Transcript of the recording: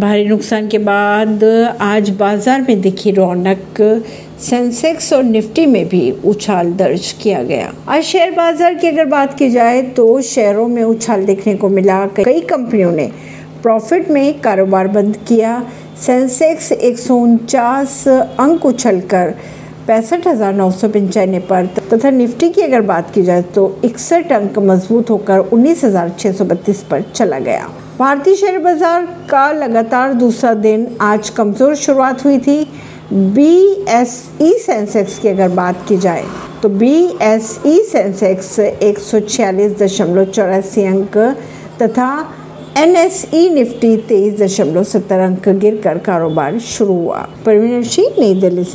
भारी नुकसान के बाद आज बाज़ार में दिखी रौनक। सेंसेक्स और निफ्टी में भी उछाल दर्ज किया गया। आज शेयर बाज़ार की अगर बात की जाए तो शेयरों में उछाल देखने को मिला। कई कंपनियों ने प्रॉफिट में कारोबार बंद किया। सेंसेक्स एक सौ उनचास अंक उछलकर पैंसठ हज़ार नौ सौ पंचानवे पर। तथा निफ्टी की अगर बात की जाए तो इकसठ अंक मज़बूत होकर उन्नीस हज़ार छह सौ बत्तीस पर चला गया। भारतीय शेयर बाज़ार का लगातार दूसरा दिन आज कमज़ोर शुरुआत हुई थी। बी एस ई सेंसेक्स की अगर बात की जाए तो बी एस ई सेंसेक्स एक सौ छियालीस दशमलव चौरासी अंक तथा एन एस ई निफ्टी तेईस दशमलव सत्तर अंक गिरकर कारोबार शुरू हुआ। परवीन सिंह, नई दिल्ली से।